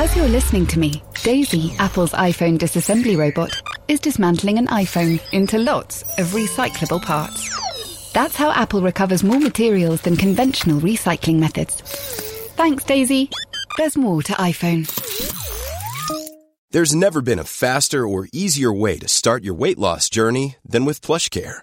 As you're listening to me, Daisy, Apple's iPhone disassembly robot, is dismantling an iPhone into lots of recyclable parts. That's how Apple recovers more materials than conventional recycling methods. Thanks, Daisy. There's more to iPhone. There's never been a faster or easier way to start your weight loss journey than with PlushCare.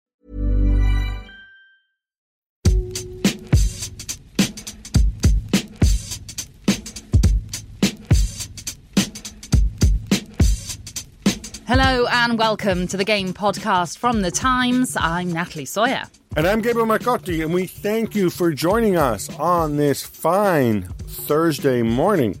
Hello and welcome to the Game Podcast from The Times. I'm Natalie Sawyer. And I'm Gabriel Marcotti, and we thank you for joining us on this fine Thursday morning.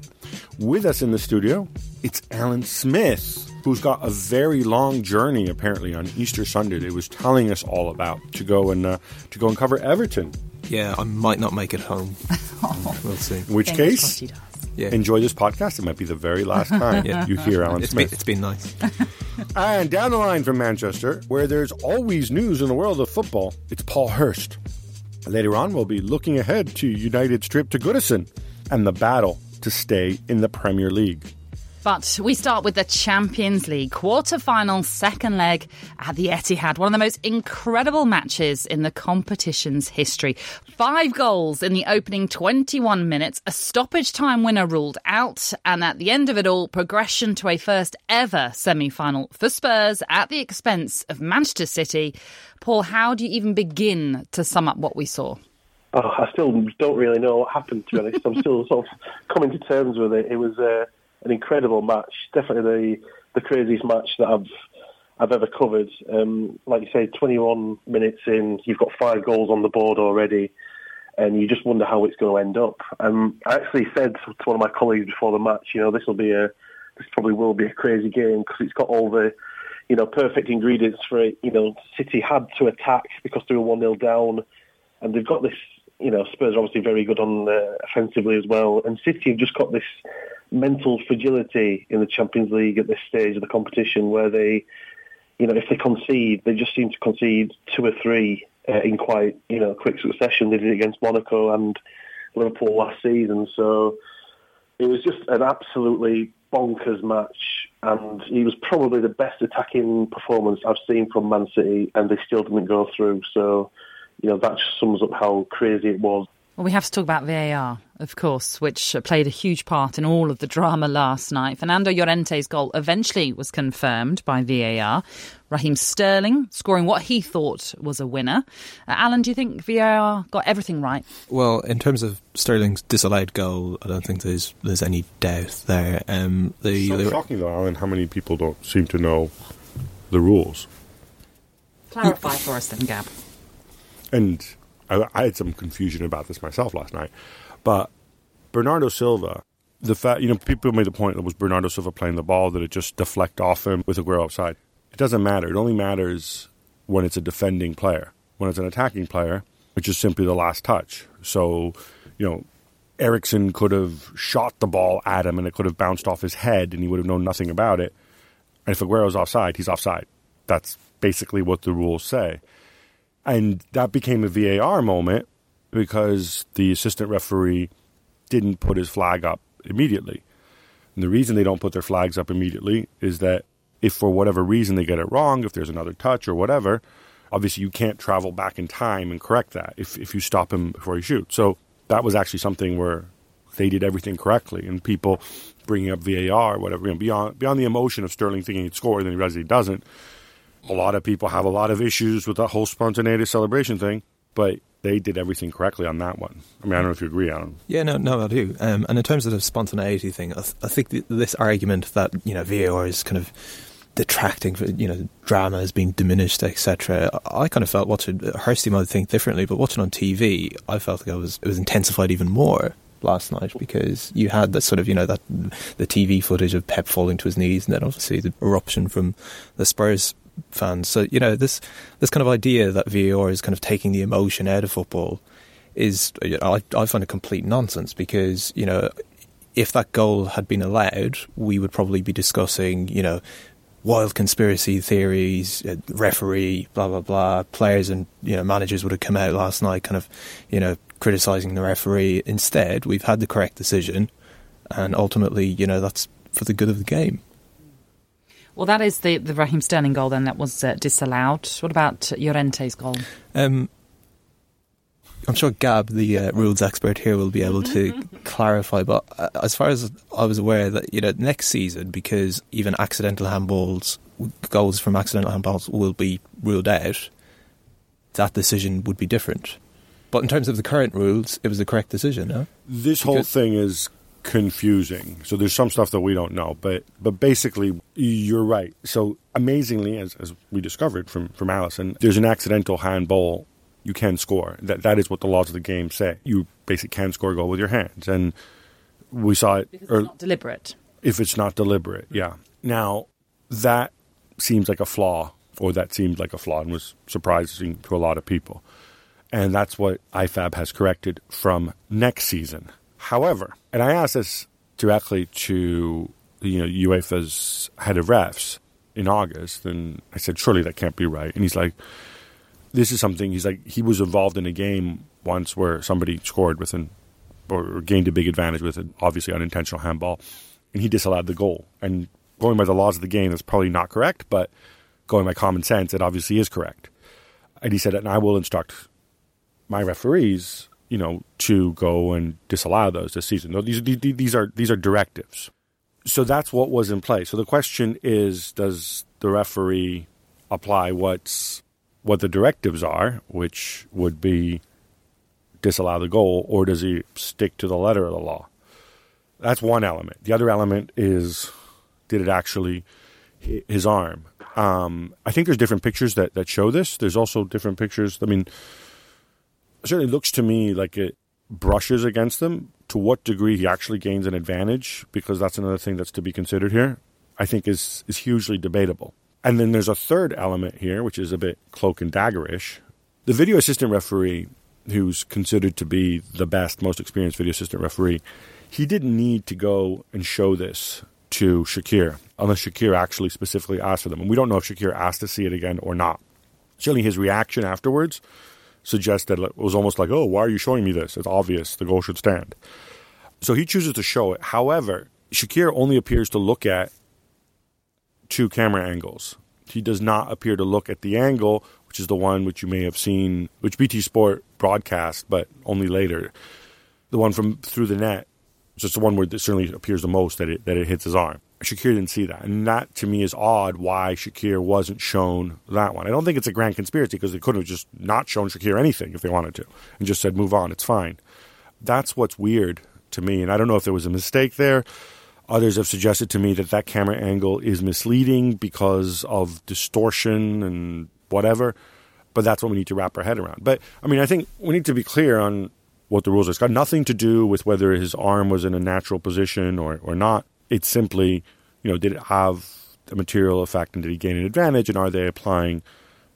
With us in the studio, it's Alan Smith, who's got a very long journey apparently on Easter Sunday. That he was telling us all about to go and uh, to go and cover Everton. Yeah, I might not make it home. we'll see. In which Fingers case, crossed he does. Yeah, enjoy this podcast. It might be the very last time Yeah. you hear Alan it's been, Smith. it's been nice. And down the line from Manchester, where there's always news in the world of football, it's Paul Hirst. Later on, we'll be looking ahead to United's trip to Goodison and the battle to stay in the Premier League. But we start with the Champions League quarter-final second leg at the Etihad. One of the most incredible matches in the competition's history. Five goals in the opening 21 minutes, a stoppage time winner ruled out, and at the end of it all, progression to a first ever semi-final for Spurs at the expense of Manchester City. Paul, how do you even begin to sum up what we saw? Oh, I still don't really know what happened. To be honest, I'm still sort of coming to terms with it. It was uh, an incredible match, definitely the the craziest match that I've I've ever covered. Um, like you say, 21 minutes in, you've got five goals on the board already, and you just wonder how it's going to end up. Um, I actually said to one of my colleagues before the match, you know, this will be a this probably will be a crazy game because it's got all the you know perfect ingredients for it. You know, City had to attack because they were one 0 down and they've got this. You know, Spurs are obviously very good on uh, offensively as well, and City have just got this mental fragility in the Champions League at this stage of the competition, where they, you know, if they concede, they just seem to concede two or three uh, in quite you know quick succession. They did it against Monaco and Liverpool last season, so it was just an absolutely bonkers match, and he was probably the best attacking performance I've seen from Man City, and they still didn't go through. So, you know, that just sums up how crazy it was. Well, we have to talk about VAR, of course, which played a huge part in all of the drama last night. Fernando Llorente's goal eventually was confirmed by VAR. Raheem Sterling scoring what he thought was a winner. Uh, Alan, do you think VAR got everything right? Well, in terms of Sterling's disallowed goal, I don't think there's there's any doubt there. Um, the, So they were- shocking, though, Alan, how many people don't seem to know the rules. Clarify for us then, Gab. And I, I had some confusion about this myself last night. But Bernardo Silva, the fact, you know, people made the point that it was Bernardo Silva playing the ball, that it just deflect off him with Aguero outside. It doesn't matter. It only matters when it's a defending player. When it's an attacking player, it's just simply the last touch. So, you know, Eriksen could have shot the ball at him and it could have bounced off his head and he would have known nothing about it. And if Aguero's offside, he's offside. That's basically what the rules say. And that became a VAR moment because the assistant referee didn't put his flag up immediately. And the reason they don't put their flags up immediately is that if for whatever reason they get it wrong, if there's another touch or whatever, obviously you can't travel back in time and correct that if, if you stop him before he shoots. So that was actually something where they did everything correctly. And people bringing up VAR whatever, you know, beyond, beyond the emotion of Sterling thinking he'd score then he realizes he doesn't, a lot of people have a lot of issues with that whole spontaneity celebration thing, but they did everything correctly on that one. I mean, I don't know if you agree, Alan. Yeah, no, no, I do. Um, and in terms of the spontaneity thing, I, th- I think th- this argument that you know VAR is kind of detracting, you know, drama has been diminished, etc. I I kind of felt watching Hirsty might think differently, but watching on TV, I felt like I was it was intensified even more last night because you had that sort of you know that the TV footage of Pep falling to his knees, and then obviously the eruption from the Spurs fans. So you know this this kind of idea that VAR is kind of taking the emotion out of football is I, I find a complete nonsense because you know if that goal had been allowed, we would probably be discussing you know wild conspiracy theories, uh, referee, blah blah blah. Players and you know managers would have come out last night, kind of you know criticizing the referee. Instead, we've had the correct decision, and ultimately, you know that's for the good of the game. Well, that is the, the Raheem Sterling goal then that was uh, disallowed. What about Llorente's goal? Um, I'm sure Gab, the uh, rules expert here, will be able to clarify. But uh, as far as I was aware, that you know next season, because even accidental handballs, goals from accidental handballs will be ruled out, that decision would be different. But in terms of the current rules, it was the correct decision. No? This because whole thing is confusing. So there's some stuff that we don't know, but but basically you're right. So amazingly, as, as we discovered from from Allison, there's an accidental handball. You can score. That that is what the laws of the game say. You basically can score a goal with your hands, and we saw it. Because it's not deliberate. If it's not deliberate, yeah. Now that seems like a flaw, or that seemed like a flaw, and was surprising to a lot of people. And that's what IFAB has corrected from next season. However, and I asked this directly to you know UEFA's head of refs in August, and I said, surely that can't be right. And he's like, this is something. He's like, he was involved in a game once where somebody scored with an or gained a big advantage with an obviously unintentional handball, and he disallowed the goal. And going by the laws of the game, that's probably not correct, but going by common sense, it obviously is correct. And he said, and I will instruct my referees you know, to go and disallow those this season. No, these, these are these are directives. So that's what was in place. So the question is, does the referee apply what's what the directives are, which would be disallow the goal, or does he stick to the letter of the law? That's one element. The other element is, did it actually hit his arm? Um, I think there's different pictures that, that show this. There's also different pictures. I mean, certainly looks to me like it brushes against them. To what degree he actually gains an advantage, because that's another thing that's to be considered here, I think is, is hugely debatable. And then there's a third element here, which is a bit cloak and daggerish. The video assistant referee, who's considered to be the best, most experienced video assistant referee, he didn't need to go and show this to Cakir, unless Cakir actually specifically asked for them. And we don't know if Cakir asked to see it again or not. Certainly his reaction afterwards suggest that it was almost like, oh, why are you showing me this? It's obvious the goal should stand. So he chooses to show it. However, Cakir only appears to look at two camera angles. He does not appear to look at the angle, which is the one which you may have seen, which BT Sport broadcast, but only later. The one from through the net. It's just the one where it certainly appears the most that it that it hits his arm. Cakir didn't see that. And that to me is odd why Cakir wasn't shown that one. I don't think it's a grand conspiracy because they couldn't have just not shown Shakir anything if they wanted to and just said, move on, it's fine. That's what's weird to me. And I don't know if there was a mistake there. Others have suggested to me that that camera angle is misleading because of distortion and whatever. But that's what we need to wrap our head around. But I mean, I think we need to be clear on what the rules are. It's got nothing to do with whether his arm was in a natural position or, or not. It's simply, you know, did it have a material effect and did he gain an advantage? And are they applying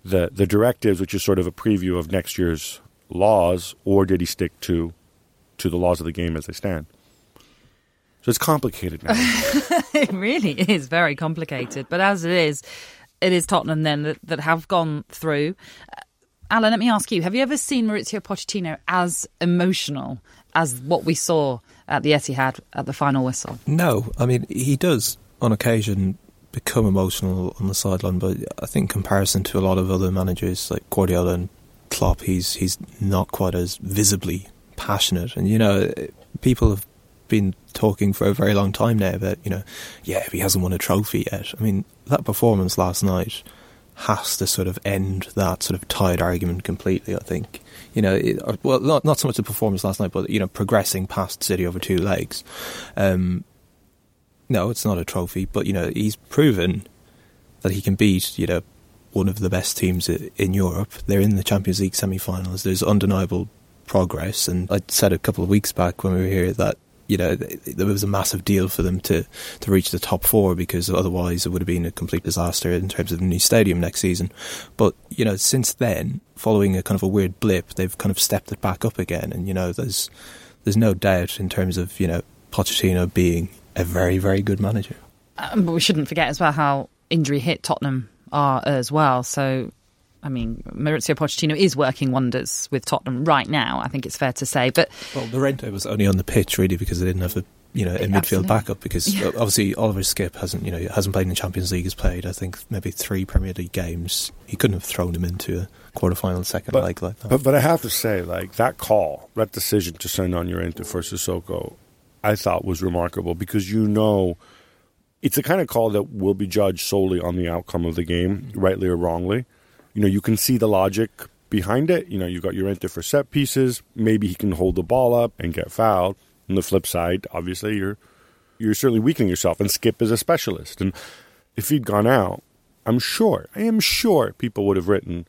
the, the directives, which is sort of a preview of next year's laws, or did he stick to to the laws of the game as they stand? So it's complicated now. it really is very complicated. But as it is, it is Tottenham then that, that have gone through. Uh, Alan, let me ask you: Have you ever seen Mauricio Pochettino as emotional as what we saw at the Etihad at the final whistle? No, I mean he does on occasion become emotional on the sideline, but I think in comparison to a lot of other managers like Guardiola and Klopp, he's he's not quite as visibly passionate. And you know, people have been talking for a very long time now about you know, yeah, he hasn't won a trophy yet. I mean, that performance last night has to sort of end that sort of tired argument completely. I think you know, it, well, not not so much the performance last night, but you know, progressing past City over two legs. Um, no, it's not a trophy, but you know, he's proven that he can beat you know one of the best teams in Europe. They're in the Champions League semi-finals. There's undeniable progress, and I said a couple of weeks back when we were here that you know, there was a massive deal for them to, to reach the top four because otherwise it would have been a complete disaster in terms of the new stadium next season. But, you know, since then, following a kind of a weird blip, they've kind of stepped it back up again. And, you know, there's, there's no doubt in terms of, you know, Pochettino being a very, very good manager. Um, but we shouldn't forget as well how injury hit Tottenham are as well. So I mean, Mauricio Pochettino is working wonders with Tottenham right now. I think it's fair to say. But well, Llorente was only on the pitch really because they didn't have a you know a midfield Absolutely. backup because yeah. Uh, obviously Oliver Skipp hasn't you know hasn't played in the Champions League. Has played I think maybe three Premier League games. He couldn't have thrown him into a quarter final second but, leg like that. But but I have to say like that call, that decision to send on Llorente for Sissoko, I thought was remarkable because you know. It's the kind of call that will be judged solely on the outcome of the game, rightly or wrongly you know, you can see the logic behind it. You know, you got your Llorente for set pieces. Maybe he can hold the ball up and get fouled. On the flip side, obviously, you're you're certainly weakening yourself. And Skipp is a specialist. And if he'd gone out, I'm sure, I am sure people would have written,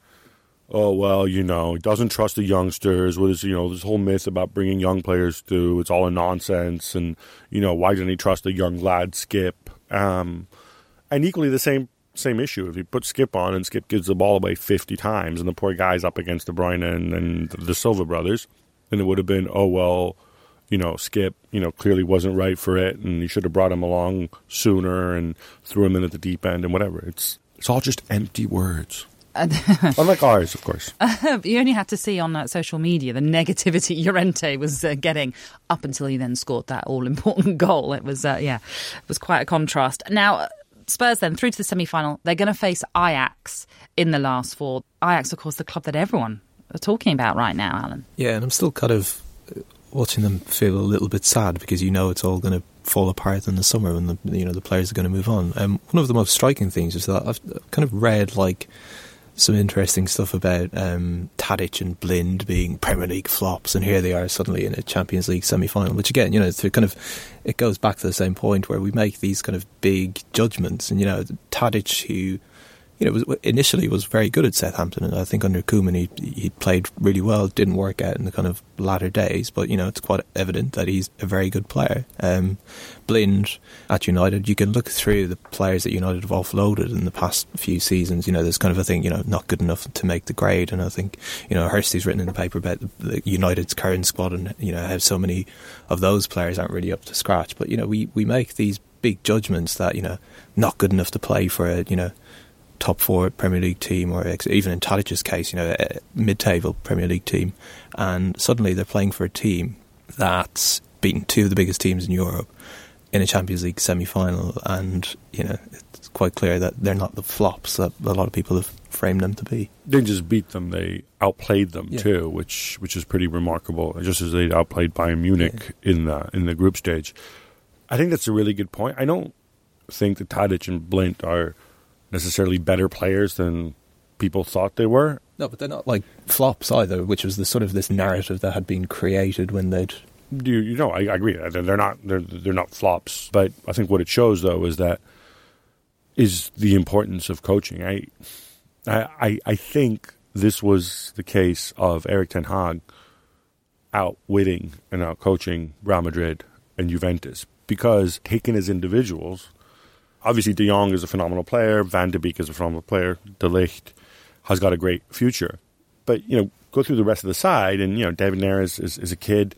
oh, well, you know, he doesn't trust the youngsters. What is, you know, this whole myth about bringing young players through, it's all a nonsense. And, you know, why didn't he trust a young lad, Skipp? Um, and equally the same same issue. If you put Skipp on and Skipp gives the ball away 50 times and the poor guy's up against De Bruyne and, and the Silva brothers, then it would have been, oh, well, you know, Skipp, you know, clearly wasn't right for it and you should have brought him along sooner and threw him in at the deep end and whatever. It's, it's all just empty words. Unlike ours, of course. you only had to see on uh, social media the negativity Llorente was uh, getting up until he then scored that all important goal. It was, uh, yeah, it was quite a contrast. Now, Spurs then through to the semi final. They're going to face Ajax in the last four. Ajax, of course, the club that everyone are talking about right now, Alan. Yeah, and I'm still kind of uh, watching them feel a little bit sad because you know it's all going to fall apart in the summer when the you know the players are going to move on. Um, one of the most striking things is that I've kind of read like some interesting stuff about um, Tadic and Blind being Premier League flops, and here they are suddenly in a Champions League semi-final. Which again, you know, it's kind of it goes back to the same point where we make these kind of big judgments, and you know, Tadic who you know, was, initially was very good at Southampton, and I think under Koeman he he played really well. Didn't work out in the kind of latter days, but you know it's quite evident that he's a very good player. Um, Blind at United, you can look through the players that United have offloaded in the past few seasons. You know, there's kind of a thing, you know, not good enough to make the grade, and I think you know Hirsty's written in the paper about the, the United's current squad, and you know how so many of those players aren't really up to scratch. But you know, we we make these big judgments that you know not good enough to play for a you know top four Premier League team, or even in Tadic's case, you know, a mid-table Premier League team, and suddenly they're playing for a team that's beaten two of the biggest teams in Europe in a Champions League semi-final, and you know, it's quite clear that they're not the flops that a lot of people have framed them to be. They just beat them; they outplayed them yeah. too, which which is pretty remarkable. Just as they outplayed Bayern Munich yeah. in the in the group stage. I think that's a really good point. I don't think that Tadic and Blind are necessarily better players than people thought they were. No, but they're not like flops either, which was the sort of this narrative that had been created when they'd. You, you know, I, I agree. They're not they're they're not flops, but I think what it shows though is that is the importance of coaching. I I I think this was the case of Erik Ten Hag outwitting and outcoaching Real Madrid and Juventus because taken as individuals, obviously De Jong is a phenomenal player. Van de Beek is a phenomenal player. De Ligt has got a great future. But, you know, go through the rest of the side, and, you know, David Neres is, is a kid.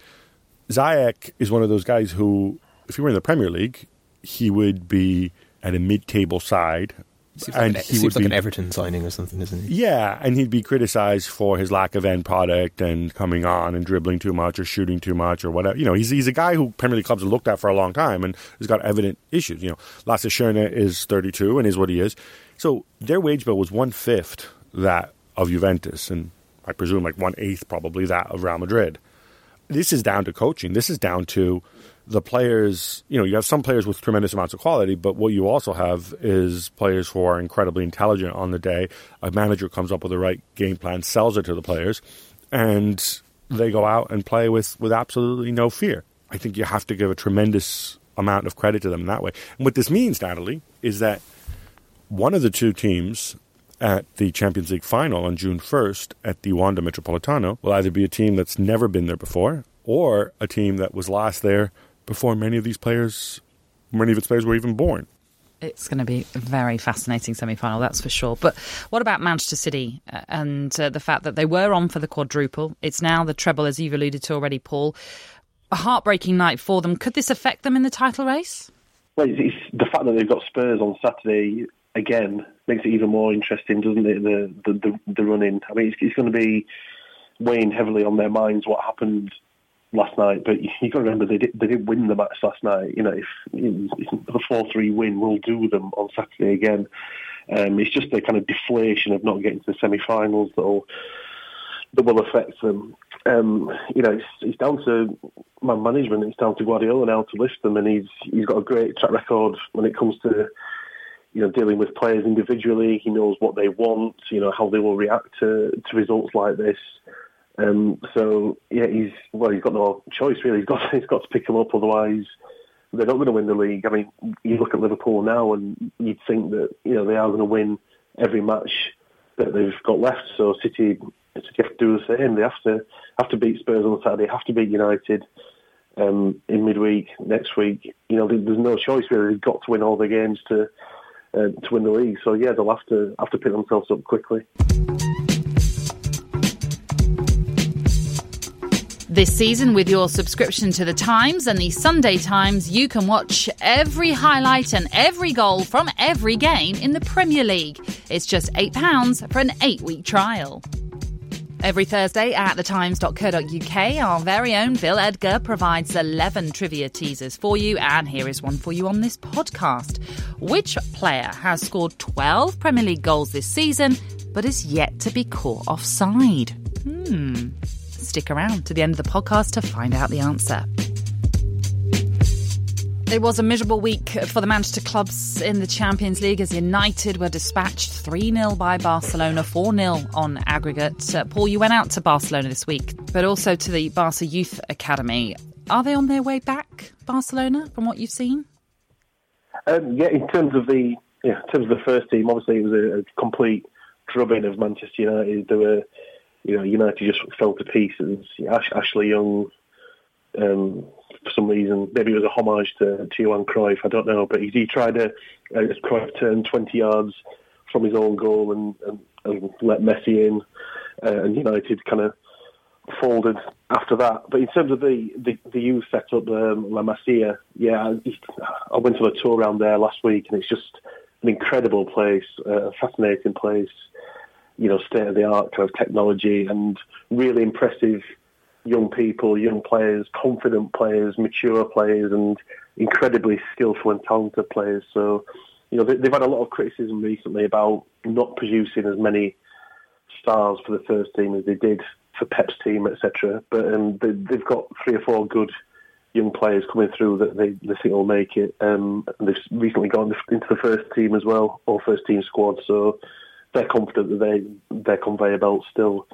Ziyech is one of those guys who, if he were in the Premier League, he would be at a mid-table side Seems and like an, he seems like be, an Everton signing or something, isn't he? Yeah, and he'd be criticized for his lack of end product and coming on and dribbling too much or shooting too much or whatever. You know, he's he's a guy who Premier League clubs have looked at for a long time and has got evident issues. You know, Lasse is 32 and is what he is. So their wage bill was one fifth that of Juventus, and I presume like one eighth probably that of Real Madrid. This is down to coaching. This is down to the players, you know, you have some players with tremendous amounts of quality, but what you also have is players who are incredibly intelligent on the day. A manager comes up with the right game plan, sells it to the players, and they go out and play with, with absolutely no fear. I think you have to give a tremendous amount of credit to them in that way. And what this means, Natalie, is that one of the two teams at the Champions League final on June 1st at the Wanda Metropolitano will either be a team that's never been there before or a team that was last there before many of these players, many of its players were even born. It's going to be a very fascinating semi final, that's for sure. But what about Manchester City uh, and uh, the fact that they were on for the quadruple? It's now the treble, as you've alluded to already, Paul. A heartbreaking night for them. Could this affect them in the title race? Well, it's, it's the fact that they've got Spurs on Saturday again makes it even more interesting, doesn't it? The the the, the run in. I mean, it's, it's going to be weighing heavily on their minds what happened last night. But you've got to remember they did, they didn't win the match last night. You know, if, if four three win will do them on Saturday again. Um, it's just the kind of deflation of not getting to the semi-finals that'll that will affect them. Um, you know, it's, it's down to man management. It's down to Guardiola now to lift them, and he's he's got a great track record when it comes to you know dealing with players individually. He knows what they want. You know how they will react to to results like this. Um, so yeah, he's well, he's got no choice really. He's got he's got to pick them up, otherwise they're not going to win the league. I mean, you look at Liverpool now, and you'd think that you know they are going to win every match that they've got left. So City, City have to do the same. They have to have to beat Spurs on Saturday, have to beat United um, in midweek next week. You know, there's no choice really. They've got to win all the games to uh, to win the league. So yeah, they'll have to have to pick themselves up quickly. This season, with your subscription to The Times and the Sunday Times, you can watch every highlight and every goal from every game in the Premier League. It's just £8 for an eight week trial. Every Thursday at thetimes.co.uk, our very own Bill Edgar provides 11 trivia teasers for you, and here is one for you on this podcast. Which player has scored 12 Premier League goals this season but is yet to be caught offside? Hmm. Stick around to the end of the podcast to find out the answer. It was a miserable week for the Manchester clubs in the Champions League as United were dispatched 3 0 by Barcelona, 4 0 on aggregate. Uh, Paul, you went out to Barcelona this week, but also to the Barca Youth Academy. Are they on their way back, Barcelona, from what you've seen? Um, yeah, in terms of the yeah, in terms of the first team, obviously it was a, a complete drubbing of Manchester United. There were you know, United just fell to pieces. Ash, Ashley Young, um, for some reason, maybe it was a homage to, to Johan Cruyff, I don't know, but he, he tried to, uh, Cruyff turn 20 yards from his own goal and, and, and let Messi in, uh, and United kind of folded after that. But in terms of the, the, the youth setup, um, La Masia, yeah, I went on a tour around there last week, and it's just an incredible place, uh, a fascinating place you know, state of the art kind of technology and really impressive young people, young players, confident players, mature players, and incredibly skillful and talented players. So, you know, they, have had a lot of criticism recently about not producing as many stars for the first team as they did for Pep's team, etc. But um, they, have got three or four good young players coming through that they, they think will make it. Um, and they've recently gone into the first team as well, or first team squad. So they're confident that they their conveyor belt still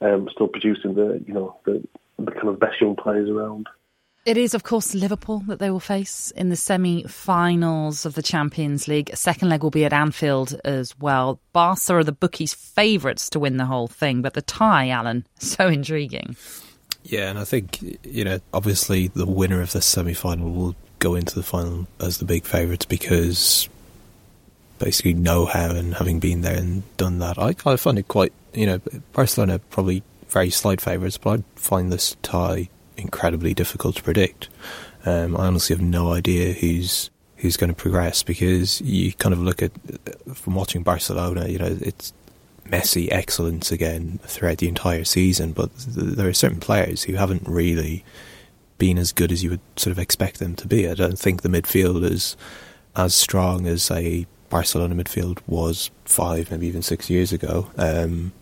um, still producing the you know the, the kind of best young players around. It is, of course, Liverpool that they will face in the semi finals of the Champions League. Second leg will be at Anfield as well. Barca are the bookies' favourites to win the whole thing, but the tie, Alan, so intriguing. Yeah, and I think, you know, obviously the winner of the semi final will go into the final as the big favourites because basically know how and having been there and done that, I, I find it quite, you know, Barcelona probably very slight favourites, but I find this tie incredibly difficult to predict. Um, I honestly have no idea who's who's going to progress because you kind of look at from watching Barcelona, you know, it's Messi excellence again throughout the entire season, but th- there are certain players who haven't really been as good as you would sort of expect them to be. I don't think the midfield is as strong as a Barcelona midfield was five, maybe even six years ago. Um,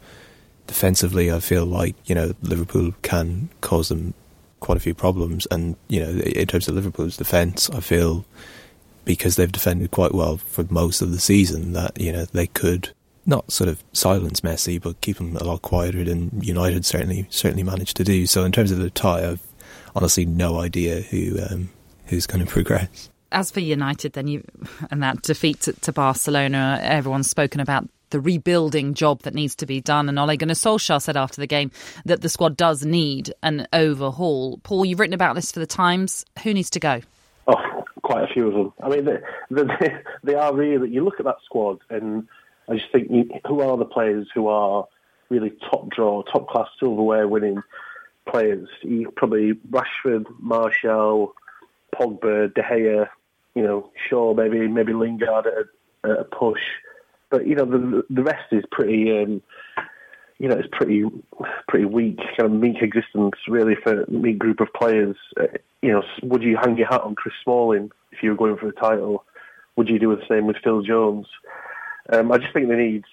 defensively, I feel like you know Liverpool can cause them quite a few problems, and you know in terms of Liverpool's defence, I feel because they've defended quite well for most of the season that you know they could not sort of silence Messi, but keep him a lot quieter than United certainly certainly managed to do. So in terms of the tie, I've honestly no idea who um, who's going to progress as for United, then you and that defeat to, to, Barcelona, everyone's spoken about the rebuilding job that needs to be done. And Ole Gunnar Solskjaer said after the game that the squad does need an overhaul. Paul, you've written about this for the Times. Who needs to go? Oh, quite a few of them. I mean, they, they, they are really. You look at that squad, and I just think, who are the players who are really top draw, top class silverware winning players? You probably Rashford, Martial, Pogba, De Gea, you know, Shaw, maybe maybe Lingard at a, at a push. But you know, the the rest is pretty. Um, you know, it's pretty pretty weak, kind of meek existence really for a meek group of players. Uh, you know, would you hang your hat on Chris Smalling if you were going for a title? Would you do the same with Phil Jones? Um, I just think they need,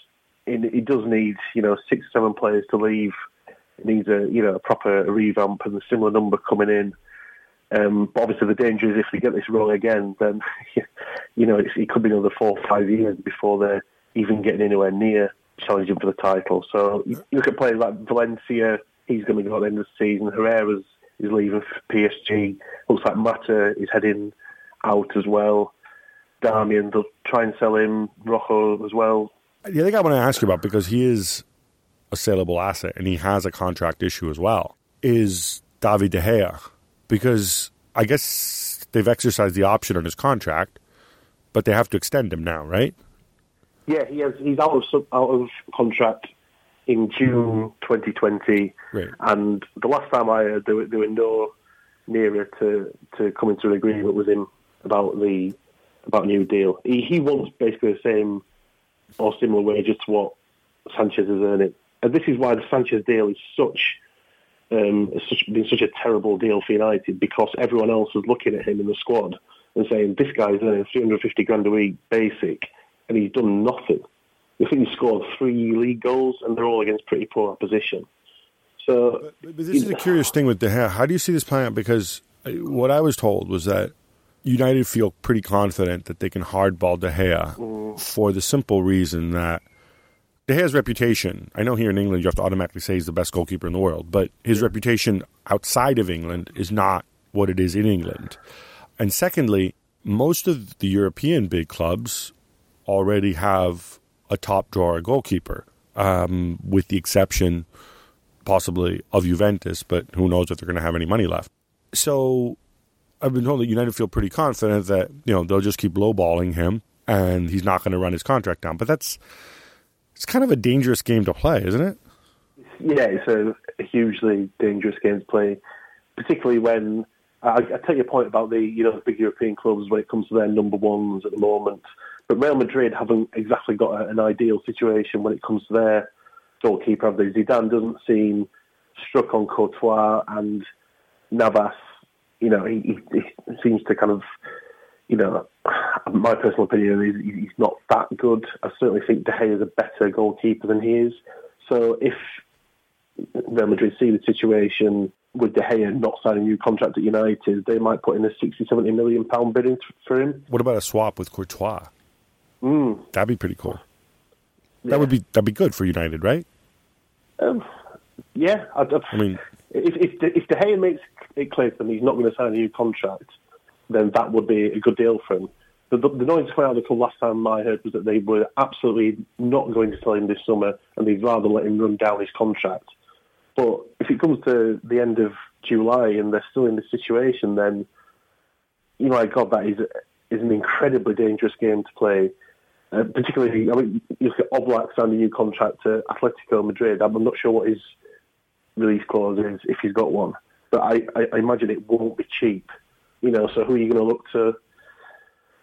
it, does need, you know, six, seven players to leave. It needs a, you know, a proper revamp and a similar number coming in. Um, but obviously, the danger is if they get this wrong again, then you know it could be another four or five years before they're even getting anywhere near challenging for the title. So you look at players like Valencia; he's going to go at the end of the season. Herrera's is leaving for PSG. Looks like Mata is heading out as well. Darmian, they'll try and sell him. Rojo as well. The other guy I want to ask you about because he is a saleable asset and he has a contract issue as well is David De Gea because I guess they've exercised the option on his contract, but they have to extend him now, right? Yeah, he has. He's out of out of contract in June 2020, right. and the last time I heard, there were, there were no nearer to to coming to an agreement with him about the about a new deal. He he wants basically the same or similar wages to what Sanchez is earning, and this is why the Sanchez deal is such um, it's such, been such a terrible deal for United because everyone else was looking at him in the squad and saying this guy's earning 350 grand a week basic and he's done nothing. I think he scored three league goals and they're all against pretty poor opposition. So, but, but this is a curious thing with De Gea. How do you see this playing out? Because uh, what I was told was that United feel pretty confident that they can hardball De Gea mm. for the simple reason that De Gea's reputation, I know here in England you have to automatically say he's the best goalkeeper in the world, but his yeah. reputation outside of England is not what it is in England. And secondly, most of the European big clubs already have a top drawer goalkeeper, um, with the exception possibly of Juventus, but who knows if they're going to have any money left. So I've been told that United feel pretty confident that you know they'll just keep lowballing him and he's not going to run his contract down. But that's it's kind of a dangerous game to play, isn't it? Yeah, it's a, hugely dangerous game to play, particularly when I, I take your point about the you know the big European clubs when it comes to their number ones at the moment. But Real Madrid haven't exactly got a, an ideal situation when it comes to their goalkeeper. Have they? Zidane doesn't seem struck on Courtois and Navas you know, he, he, he seems to kind of, you know, my personal opinion is he's not that good. I certainly think De Gea is a better goalkeeper than he is. So if Real Madrid see the situation with De Gea not signing a new contract at United, they might put in a 60, 70 million pound bid in for him. What about a swap with Courtois? Mm. That'd be pretty cool. That yeah. would be that'd be good for United, right? Um, yeah, i i mean, if if De, if De Gea makes it clear to them he's not going to sign a new contract, then that would be a good deal for him. The, the, the noise coming out of the club last time I heard was that they were absolutely not going to sell him this summer, and they'd rather let him run down his contract. But if it comes to the end of July and they're still in this situation, then you know, my God, that is is an incredibly dangerous game to play. Uh, particularly, I mean, you look at Oblak signing a new contract to Atletico Madrid. I'm not sure what his release clause is if he's got one but I, I, I imagine it won't be cheap. You know, so who are you going to look to?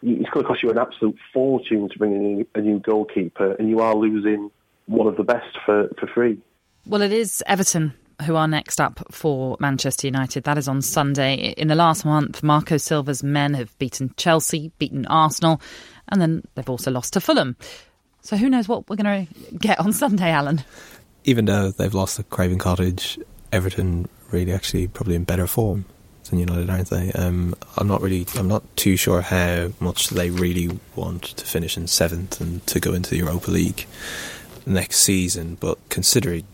It's going to cost you an absolute fortune to bring in a new goalkeeper, and you are losing one of the best for, for free. Well, it is Everton who are next up for Manchester United. That is on Sunday. In the last month, Marco Silva's men have beaten Chelsea, beaten Arsenal, and then they've also lost to Fulham. So who knows what we're going to get on Sunday, Alan? Even though they've lost to Craven Cottage, Everton really actually probably in better form United, aren't they? Um, I'm not really, I'm not too sure how much they really want to finish in seventh and to go into the Europa League next season. But considering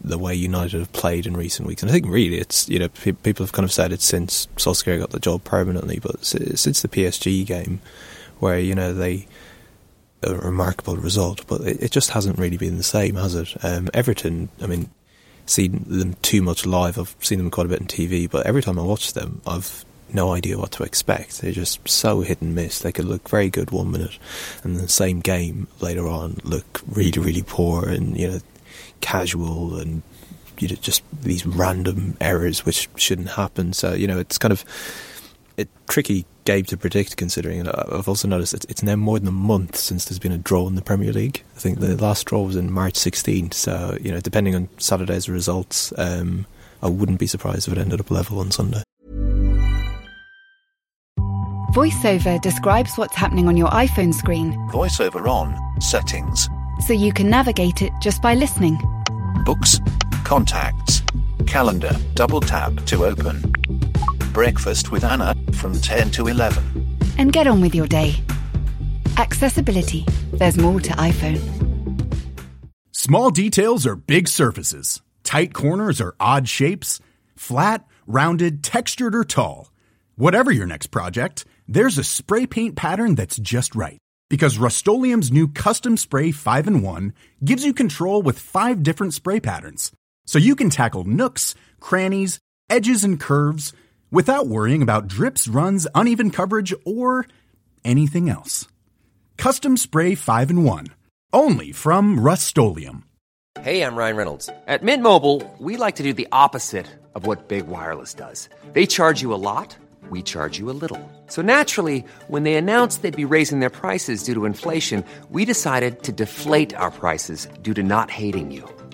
the way United have played in recent weeks, and I think really it's you know people have kind of said it since Solskjaer got the job permanently, but since the PSG game, where you know they a remarkable result, but it, it, just hasn't really been the same, has it? Um, Everton, I mean, seen them too much live. I've seen them quite a bit on TV, but every time I watch them, I've no idea what to expect. They're just so hit and miss. They could look very good one minute, and the same game later on look really, really poor and you know casual and you know, just these random errors which shouldn't happen. So you know it's kind of a tricky game to predict considering. And I've also noticed it's, it's now more than a month since there's been a draw in the Premier League. I think the last draw was in March 16th. So you know depending on Saturday's results. Um, I wouldn't be surprised if it ended up level on Sunday. VoiceOver describes what's happening on your iPhone screen. VoiceOver on, settings. So you can navigate it just by listening. Books, contacts, calendar, double tap to open. Breakfast with Anna from 10 to 11. And get on with your day. Accessibility. There's more to iPhone. Small details are big surfaces. Tight corners are odd shapes. Flat, rounded, textured, or tall. Whatever your next project, there's a spray paint pattern that's just right. Because Rust new Custom Spray 5 and 1 gives you control with five different spray patterns. So you can tackle nooks, crannies, edges, and curves without worrying about drips, runs, uneven coverage, or anything else. Custom Spray 5 and 1. Only from Rust Hey, I'm Ryan Reynolds. At Mint Mobile, we like to do the opposite of what Big Wireless does. They charge you a lot we charge you a little. So naturally, when they announced they'd be raising their prices due to inflation, we decided to deflate our prices due to not hating you.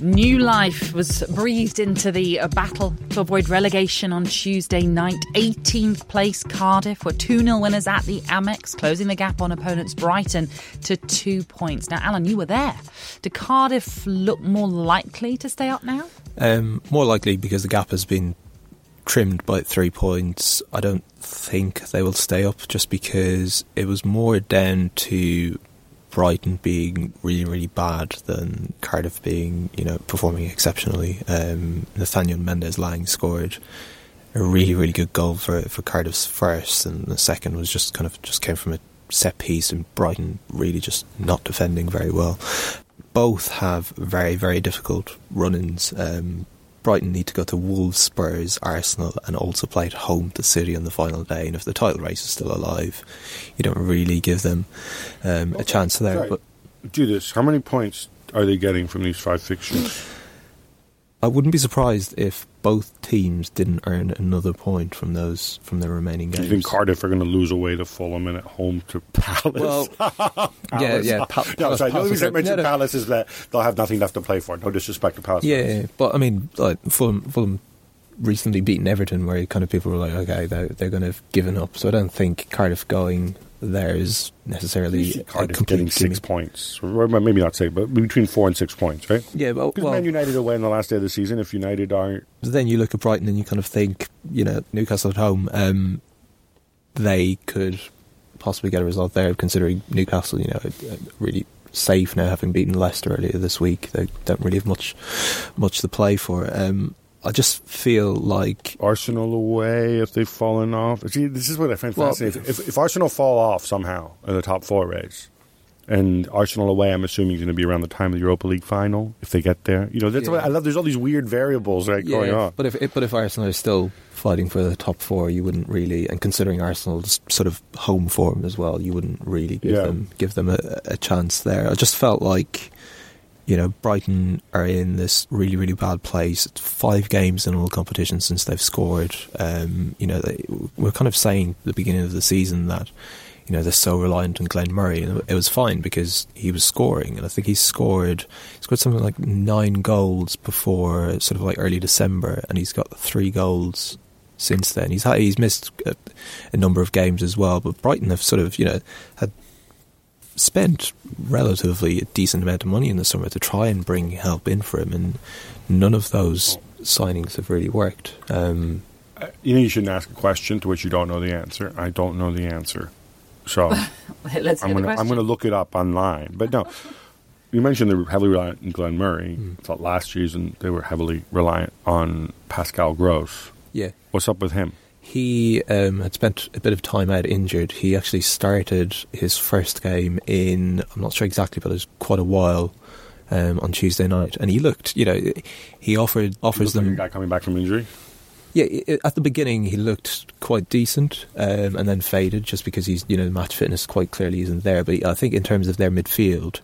New life was breathed into the uh, battle to avoid relegation on Tuesday night. 18th place Cardiff were 2 0 winners at the Amex, closing the gap on opponents Brighton to two points. Now, Alan, you were there. Do Cardiff look more likely to stay up now? Um, more likely because the gap has been trimmed by three points. I don't think they will stay up just because it was more down to Brighton being really, really bad than Cardiff being, you know, performing exceptionally. Um, Nathaniel Mendez-Laing scored a really, really good goal for for Cardiff's first, and the second was just kind of just came from a set piece, and Brighton really just not defending very well. Both have very, very difficult run-ins. Um, Brighton need to go to Wolves, Spurs, Arsenal, and also play at home to City on the final day. And if the title race is still alive, you don't really give them um, a chance there. Sorry. But do this. How many points are they getting from these five fixtures? I wouldn't be surprised if both teams didn't earn another point from those from their remaining games. Do you think Cardiff are going to lose away to Fulham and at home to Palace? Well, yeah, yeah. Pa- no, sorry. The reason I mentioned no, no. Palace is that they'll have nothing left to play for. No disrespect to Palace. Yeah, yeah, but I mean, like Fulham, Fulham recently beaten Everton, where kind of people were like, okay, they're, they're going to have given up. So I don't think Cardiff going there is necessarily Cardiff getting six points, or maybe not six, but between four and six points, right? Yeah, well, because well, Man United away in the last day of the season. If United aren't, then you look at Brighton and you kind of think, you know, Newcastle at home, um, they could possibly get a result there, considering Newcastle, you know, really safe now having beaten Leicester earlier this week. They don't really have much much to play for. Um, I just feel like Arsenal away if they've fallen off. See, this is what I find well, fascinating. If, if Arsenal fall off somehow in the top four race, and Arsenal away, I'm assuming is going to be around the time of the Europa League final if they get there. You know, that's yeah. what I love. There's all these weird variables right, yeah, going on. But if but if Arsenal are still fighting for the top four, you wouldn't really, and considering Arsenal's sort of home form as well, you wouldn't really give yeah. them give them a, a chance there. I just felt like you know, Brighton are in this really, really bad place. It's five games in all competitions since they've scored. Um, you know, they, we're kind of saying at the beginning of the season that, you know, they're so reliant on Glenn Murray. And it was fine because he was scoring. And I think he scored, he scored something like nine goals before sort of like early December. And he's got three goals since then. He's had, he's missed a, a number of games as well. But Brighton have sort of, you know, had spent relatively a decent amount of money in the summer to try and bring help in for him, and none of those signings have really worked. Um, you know, you shouldn't ask a question to which you don't know the answer. I don't know the answer, so Let's I'm gonna I'm question. gonna look it up online. But no, you mentioned they were heavily reliant on Glenn Murray. I thought last season they were heavily reliant on Pascal Gross. Yeah. What's up with him? He um, had spent a bit of time out injured. He actually started his first game in, I'm not sure exactly, but it was quite a while um, on Tuesday night. And he looked, you know, he offered offers like them. a guy coming back from injury. Yeah, at the beginning he looked quite decent, um, and then faded just because he's you know match fitness quite clearly isn't there. But I think in terms of their midfield,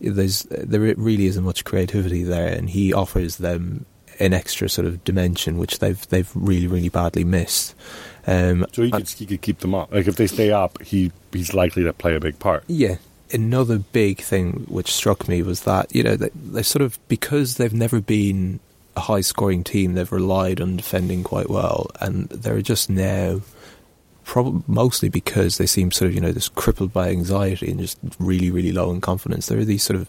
there's there really isn't much creativity there, and he offers them an extra sort of dimension which they've they've really really badly missed. Um, So he could, he could keep them up. Like if they stay up, he he's likely to play a big part. Yeah. Another big thing which struck me was that, you know, they, they sort of, because they've never been a high scoring team, they've relied on defending quite well. And they're just now, probably mostly because they seem sort of, you know, just crippled by anxiety and just really, really low in confidence. There are these sort of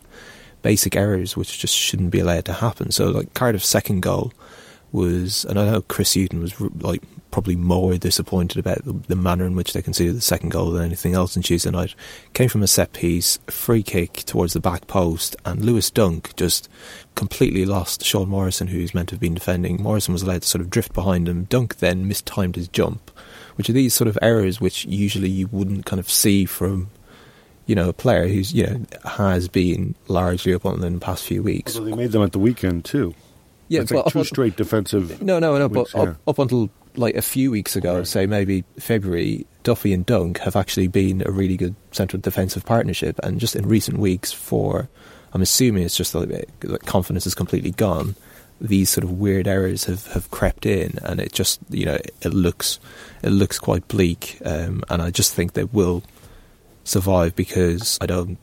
basic errors which just shouldn't be allowed to happen. So, like, Cardiff's second goal was, and I know Chris Hughton was like probably more disappointed about the, manner in which they conceded the second goal than anything else on Tuesday night. Came from a set piece, free kick towards the back post, and Lewis Dunk just completely lost Sean Morrison, who's meant to have been defending. Morrison was allowed to sort of drift behind him. Dunk then mistimed his jump, which are these sort of errors which usually you wouldn't kind of see from. You know, a player who's you know has been largely up on them in the past few weeks. Although they made them at the weekend too. Yeah, it's well, like two well- straight defensive. No, no, no. weeks, But yeah. up, up until like a few weeks ago, say maybe February, Duffy and Dunk have actually been a really good central defensive partnership. And just in recent weeks, for I'm assuming it's just that that confidence is completely gone. These sort of weird errors have, have crept in, and it just you know it looks it looks quite bleak. Um, and I just think they will survive because I don't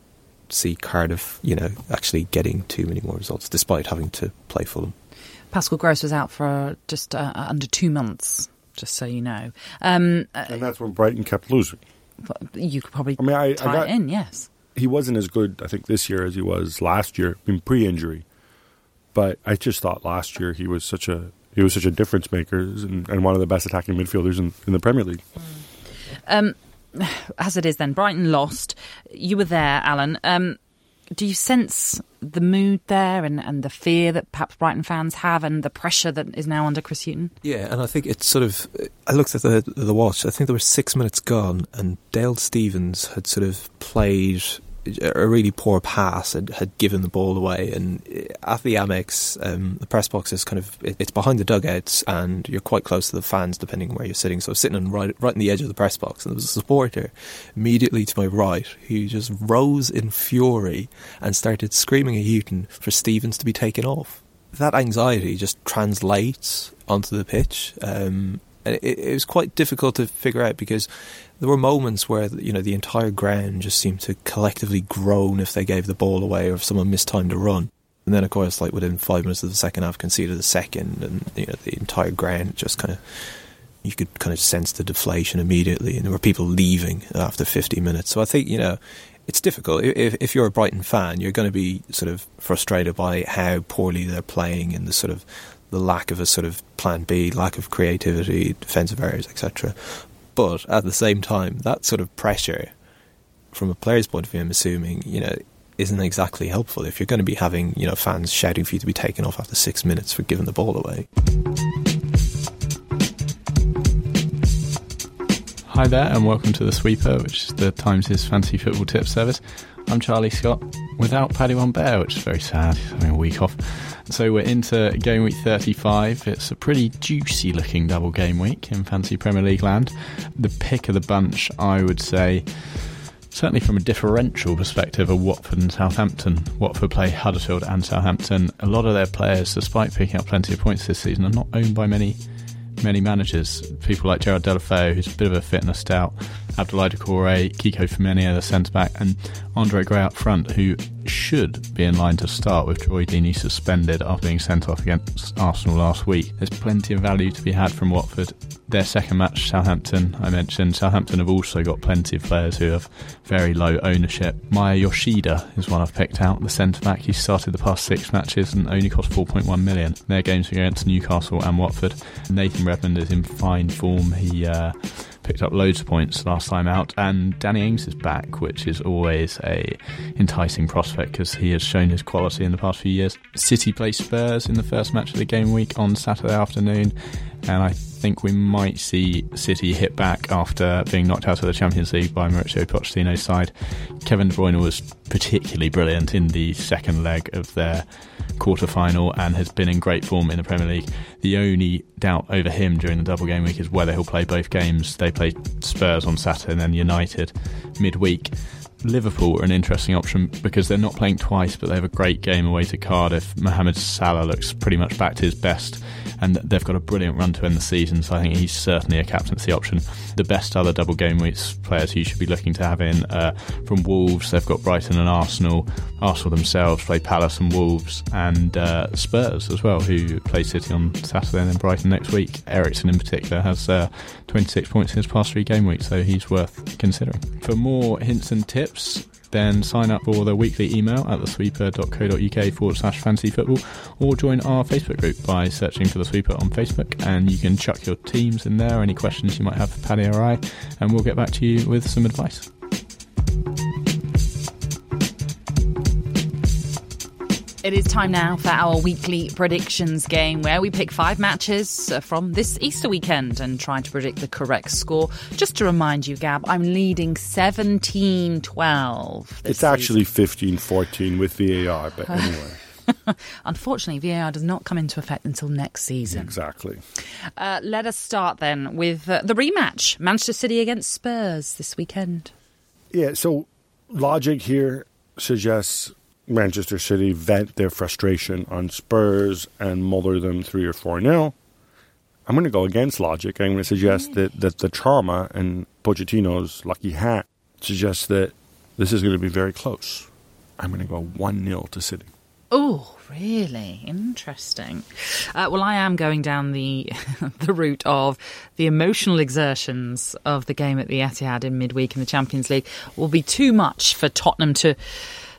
see Cardiff, you know, actually getting too many more results, despite having to play Fulham. Pascal Gross was out for just uh, under two months, just so you know. Um, uh, and that's when Brighton kept losing. you could probably I mean, I, I tie got, it in, yes. he wasn't as good, I think, this year as he was last year, in pre-injury. But I just thought last year he was such a he was such a difference maker and, and one of the best attacking midfielders in, in the Premier League. Um, as it is, then Brighton lost. You were there, Alan. Um, do you sense the mood there and, and the fear that perhaps Brighton fans have and the pressure that is now under Chris Hughton? Yeah, and I think it's sort of. I looked at the the watch. I think there were six minutes gone, and Dale Stephens had sort of played a really poor pass and had given the ball away. And at the Amex, um, the press box is kind of it- it's behind the dugouts, and you're quite close to the fans depending on where you're sitting. So I was sitting on right right on the edge of the press box, and there was a supporter immediately to my right who just rose in fury and started screaming at Hughton for Stephens to be taken off that anxiety just translates onto the pitch. Um, it, it was quite difficult to figure out because there were moments where you know the entire ground just seemed to collectively groan if they gave the ball away or if someone mistimed a run. And then, of course, like within five minutes of the second half, conceded a second, and you know the entire ground just kind of you could kind of sense the deflation immediately, and there were people leaving after 50 minutes. So I think you know it's difficult. If, if you're a Brighton fan, you're going to be sort of frustrated by how poorly they're playing and the sort of the lack of a sort of plan B, lack of creativity, defensive errors, etc. But at the same time, that sort of pressure, from a player's point of view, I'm assuming, you know, isn't exactly helpful if you're going to be having, you know, fans shouting for you to be taken off after six minutes for giving the ball away. Hi there, and welcome to The Sweeper, which is the Times' fantasy football tip service. I'm Charlie Scott, without Paddy One Bear, which is very sad. He's having a week off. So we're into game week 35. It's a pretty juicy looking double game week in fantasy Premier League land. The pick of the bunch, I would say, certainly from a differential perspective, are Watford and Southampton. Watford play Huddersfield and Southampton. A lot of their players, despite picking up plenty of points this season, are not owned by many many managers. People like Gerard Deulofeu, who's a bit of a fitness stout, Abdoulaye Doucouré, Kiko Femenia, the centre back, and Andre Gray up front, who should be in line to start with Troy Deeney suspended after being sent off against Arsenal last week. There's plenty of value to be had from Watford their second match, Southampton, I mentioned, Southampton have also got plenty of players who have very low ownership. Maya Yoshida is one I've picked out, the centre back. He started the past six matches and only cost 4.1 million. Their games against Newcastle and Watford. Nathan Redmond is in fine form. He uh, picked up loads of points last time out, and Danny Ings is back, which is always a enticing prospect because he has shown his quality in the past few years. City play Spurs in the first match of the game week on Saturday afternoon, and I think we might see City hit back after being knocked out of the Champions League by Mauricio Pochettino's side. Kevin De Bruyne was particularly brilliant in the second leg of their quarter final and has been in great form in the Premier League. The only doubt over him during the double game week is whether he'll play both games. They play Spurs on Saturday and then United midweek. Liverpool are an interesting option because they're not playing twice, but they have a great game away to Cardiff. Mohamed Salah looks pretty much back to his best, and they've got a brilliant run to end the season, so I think he's certainly a captaincy option. The best other double game weeks players you should be looking to have in uh, from Wolves, they've got Brighton and Arsenal. Arsenal themselves play Palace and Wolves, and uh, Spurs as well, who play City on Saturday and then Brighton next week. Eriksen in particular has uh, 26 points in his past three game weeks, so he's worth considering. For more hints and tips, tips, then sign up for the weekly email at thesweeper.co.uk forward slash fantasy football or join our Facebook group by searching for the sweeper on Facebook and you can chuck your teams in there, any questions you might have for Paddy or I, and we'll get back to you with some advice. It is time now for our weekly predictions game where we pick five matches uh, from this Easter weekend and try to predict the correct score. Just to remind you, Gab, I'm leading 17 12. It's actually 15 14 with VAR, but anyway. Unfortunately, VAR does not come into effect until next season. Exactly. Uh, let us start then with uh, the rematch Manchester City against Spurs this weekend. Yeah, so logic here suggests Manchester City vent their frustration on Spurs and muller them 3 or 4 nil. I'm going to go against logic. I'm going to suggest that, that the trauma and Pochettino's lucky hat suggests that this is going to be very close. I'm going to go 1 0 to City. Oh, really? Interesting. Uh, well, I am going down the the route of the emotional exertions of the game at the Etihad in midweek in the Champions League will be too much for Tottenham to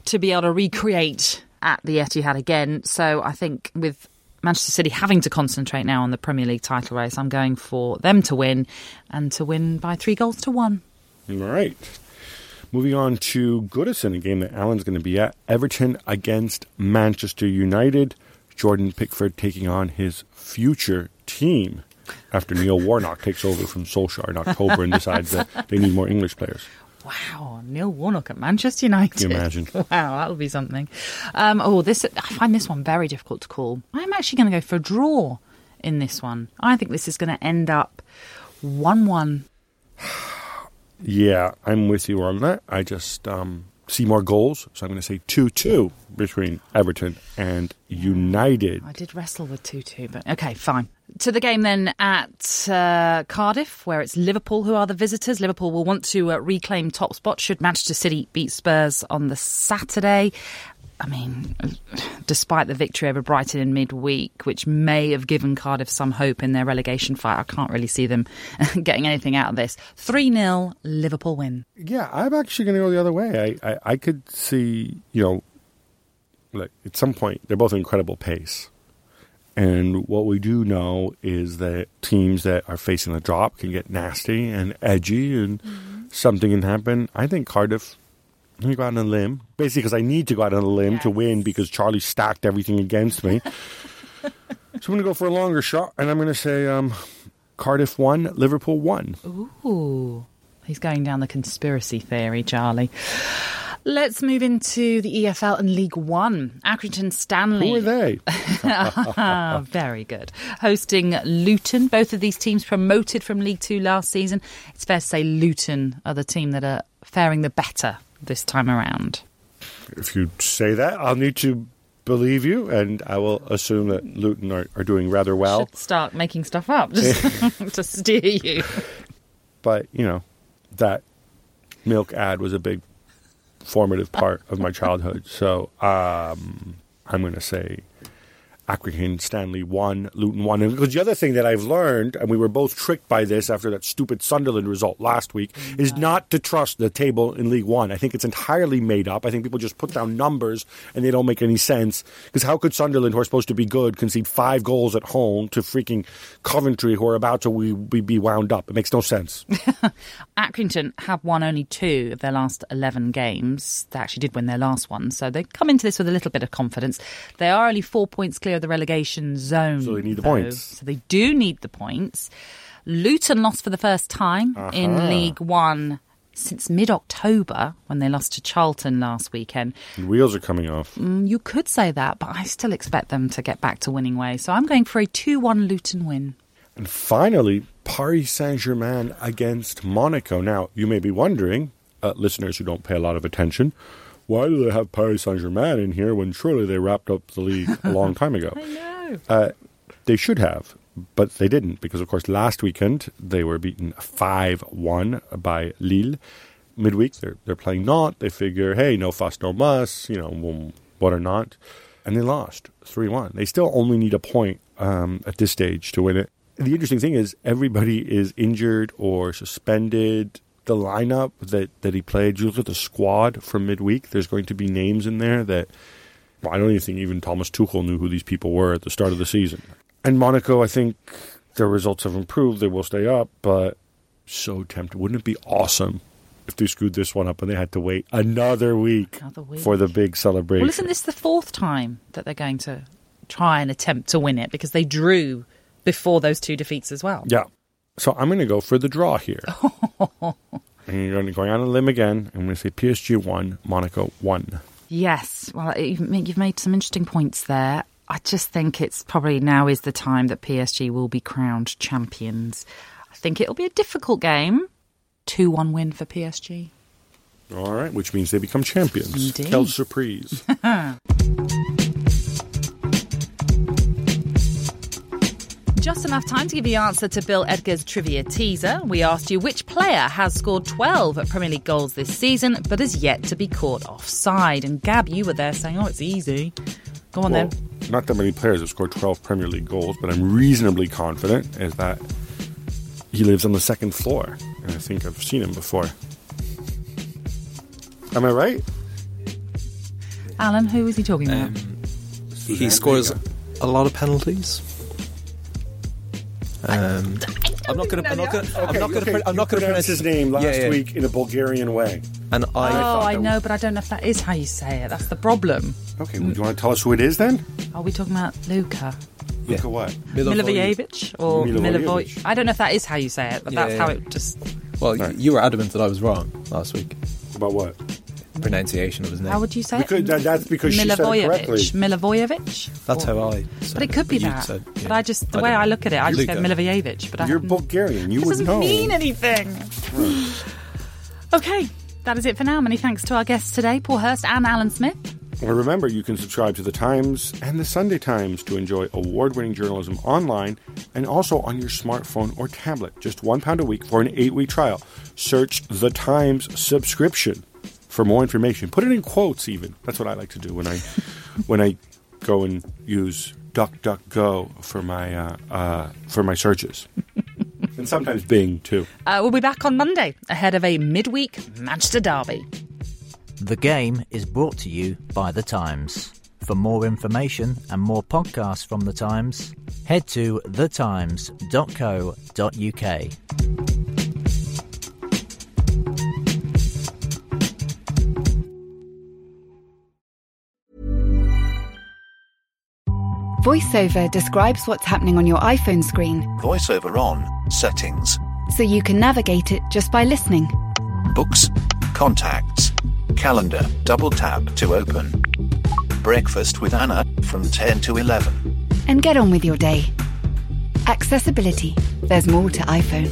to be able to recreate at the Etihad again. So I think with Manchester City having to concentrate now on the Premier League title race, I'm going for them to win and to win by three goals to one. All right. Moving on to Goodison, a game that Alan's going to be at. Everton against Manchester United. Jordan Pickford taking on his future team after Neil Warnock takes over from Solskjaer in October and decides that they need more English players. Wow, Neil Warnock at Manchester United. Can you imagine? Wow, that'll be something. Um, oh, this I find this one very difficult to call. I'm actually going to go for a draw in this one. I think this is going to end up one-one. Yeah, I'm with you on that. I just um, see more goals, so I'm going to say two-two between Everton and United. I did wrestle with two-two, but okay, fine to the game then at uh, Cardiff, where it's Liverpool who are the visitors. Liverpool will want to uh, reclaim top spot should Manchester City beat Spurs on the Saturday. I mean, despite the victory over Brighton in midweek, which may have given Cardiff some hope in their relegation fight, I can't really see them getting anything out of this. 3 0 Liverpool win. Yeah, I'm actually going to go the other way. I, I, I could see, you know, like at some point, they're both incredible pace. And what we do know is that teams that are facing a drop can get nasty and edgy, and mm-hmm. something can happen. I think Cardiff. Let me go out on a limb, basically because I need to go out on a limb yes. to win because Charlie stacked everything against me. so I'm going to go for a longer shot, and I'm going to say um, Cardiff won, Liverpool won. Ooh, he's going down the conspiracy theory, Charlie. Let's move into the EFL and League One. Accrington Stanley. Who are they? Very good. Hosting Luton. Both of these teams promoted from League Two last season. It's fair to say Luton are the team that are faring the better this time around. If you say that, I'll need to believe you, and I will assume that Luton are, are doing rather well. Should start making stuff up just to steer you. But, you know, that milk ad was a big formative part of my childhood. So um, I'm going to say Accrington, Stanley one, Luton one. And because the other thing that I've learned, and we were both tricked by this after that stupid Sunderland result last week, mm-hmm. is not to trust the table in League One. I think it's entirely made up. I think people just put down numbers and they don't make any sense. Because how could Sunderland, who are supposed to be good, concede five goals at home to freaking Coventry, who are about to we, we be wound up? It makes no sense. Accrington have won only two of their last 11 games. They actually did win their last one, so they come into this with a little bit of confidence. They are only four points clear of the relegation zone. So they need the though, points. So they do need the points. Luton lost for the first time in League One since mid October when they lost to Charlton last weekend. The wheels are coming off. Mm, You could say that, but I still expect them to get back to winning ways. So I'm going for a 2 1 Luton win. And finally, Paris Saint Germain against Monaco. Now, you may be wondering, uh, listeners who don't pay a lot of attention, why do they have Paris Saint Germain in here when surely they wrapped up the league a long time ago? I know. Uh, they should have, but they didn't because, of course, last weekend they were beaten 5 1 by Lille. Midweek, they're, they're playing Nantes. They figure, hey, no fuss, no muss, you know, what or not. And they lost 3 1. They still only need a point um, at this stage to win it. The interesting thing is, everybody is injured or suspended. The lineup that, that he played, you look at the squad from midweek, there's going to be names in there that well, I don't even think even Thomas Tuchel knew who these people were at the start of the season. And Monaco, I think their results have improved. They will stay up, but so tempted. Wouldn't it be awesome if they screwed this one up and they had to wait another week, Another week. for the big celebration? Well, isn't this the fourth time that they're going to try and attempt to win it because they drew before those two defeats as well? Yeah. So I'm going to go for the draw here. and you're going to go on a limb again. I'm going to say PSG 1, Monaco 1. Yes. Well, you've made some interesting points there. I just think it's probably now is the time that PSG will be crowned champions. I think it'll be a difficult game. 2 1 win for PSG. All right, which means they become champions. Indeed. Quelle surprise. Just enough time to give you the answer to Bill Edgar's trivia teaser. We asked you which player has scored 12 Premier League goals this season but is yet to be caught offside. And Gab, you were there saying, oh, it's easy. Go on Well, then. not that many players have scored 12 Premier League goals, but I'm reasonably confident is that he lives on the second floor. And I think I've seen him before. Am I right? Alan, who is he talking about? Um, he scores a lot of penalties. Um, I'm not going to. I'm not going. I'm not going to. I'm not going to pronounce his name last Yeah, yeah. week in a Bulgarian way. And I. oh, I. I know, but I don't know if that is how you say it. That's the problem. Okay, well, do you want to tell us who it is then? Are we talking about Luka? Look at what? Milivojevic or Milivojevic. Milivojevic? I don't know if that is how you say it, but that's Yeah, how it just. Well, you were adamant that I was wrong last week. About what? Pronunciation of his name. How would you say Because it? that- that's because she said it correctly. Milivojevic. Milivojevic. That's how I. But it could be you that. said- But. I just the I way don't I look at it, I just go Luka. Milivojevic. But I You're haven't- Bulgarian. You It would doesn't mean anything. Okay, that is it for now. Many thanks to our guests today, Paul Hirst and Alan Smith. And remember, you can subscribe to The Times and The Sunday Times to enjoy award winning journalism online and also on your smartphone or tablet. Just one pound a week for an eight week trial. Search The Times subscription for more information. Put it in quotes, even. That's what I like to do when I when I go and use DuckDuckGo for my uh, uh, for my searches, and sometimes Bing too. Uh, we'll be back on Monday ahead of a midweek Manchester derby. The game is brought to you by The Times. For more information and more podcasts from The Times, head to thetimes.co.uk. VoiceOver describes what's happening on your iPhone screen Voiceover on. Settings. so you can navigate it just by listening. Books. Contacts. Calendar. Double tap to open. Breakfast with Anna from 10 to 11. And get on with your day. Accessibility. There's more to iPhone.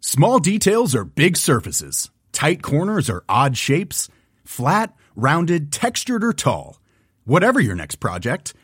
Small details are big surfaces. Tight corners are odd shapes. Flat, rounded, textured, or tall. Whatever your next project,